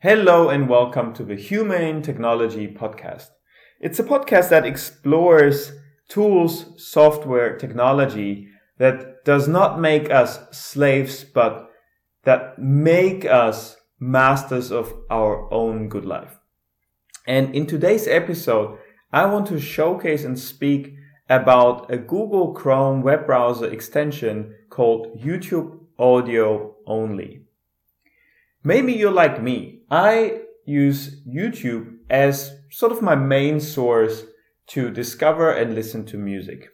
Hello and welcome to the Humane Technology Podcast. It's a podcast that explores tools, software, technology that does not make us slaves, but that make us masters of our own good life. And in today's episode, I want to showcase and speak about a Google Chrome web browser extension called YouTube Audio Only. Maybe you're like me. I use YouTube as sort of my main source to discover and listen to music.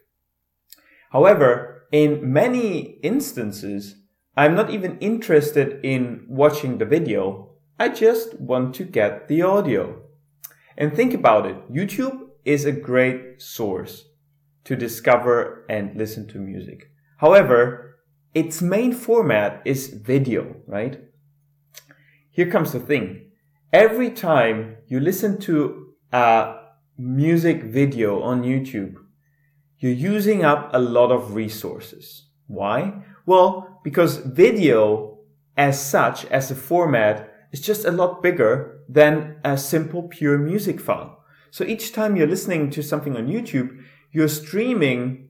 However, in many instances, I'm not even interested in watching the video. I just want to get the audio. And think about it. YouTube is a great source to discover and listen to music. However, its main format is video, right? Here comes the thing. Every time you listen to a music video on YouTube, you're using up a lot of resources. Why? Well, because video as such, as a format, is just a lot bigger than a simple pure music file. So each time you're listening to something on YouTube, you're streaming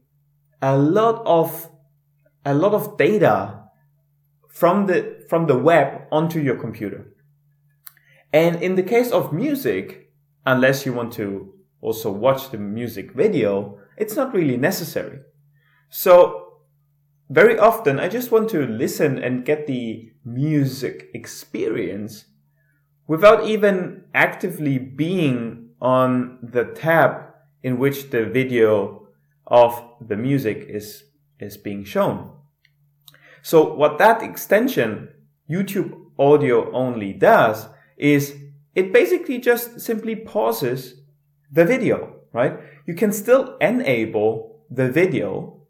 a lot of, a lot of data from the, from the web onto your computer. And in the case of music, unless you want to also watch the music video, it's not really necessary. So very often I just want to listen and get the music experience without even actively being on the tab in which the video of the music is, is being shown. So what that extension, YouTube audio only does is it basically just simply pauses the video, right? You can still enable the video,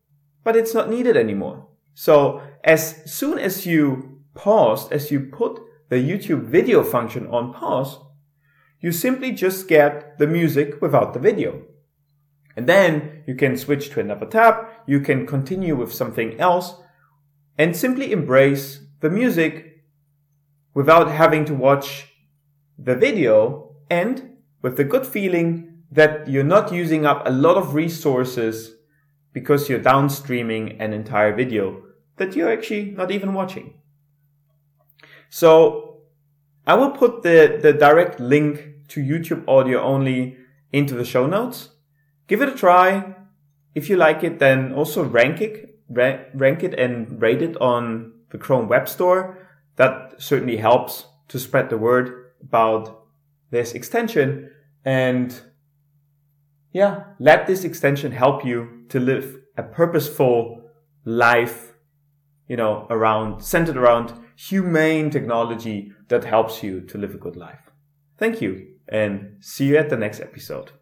but it's not needed anymore. So as soon as you pause, as you put the YouTube video function on pause, you simply just get the music without the video. And then you can switch to another tab, you can continue with something else, and simply embrace the music without having to watch the video and with the good feeling that you're not using up a lot of resources because you're downstreaming an entire video that you're actually not even watching. So I will put the, the direct link to YouTube audio only into the show notes. Give it a try. If you like it, then also rank it rank it and rate it on the Chrome Web Store. That certainly helps to spread the word about this extension. And yeah, let this extension help you to live a purposeful life, you know, around, centered around humane technology that helps you to live a good life. Thank you and see you at the next episode.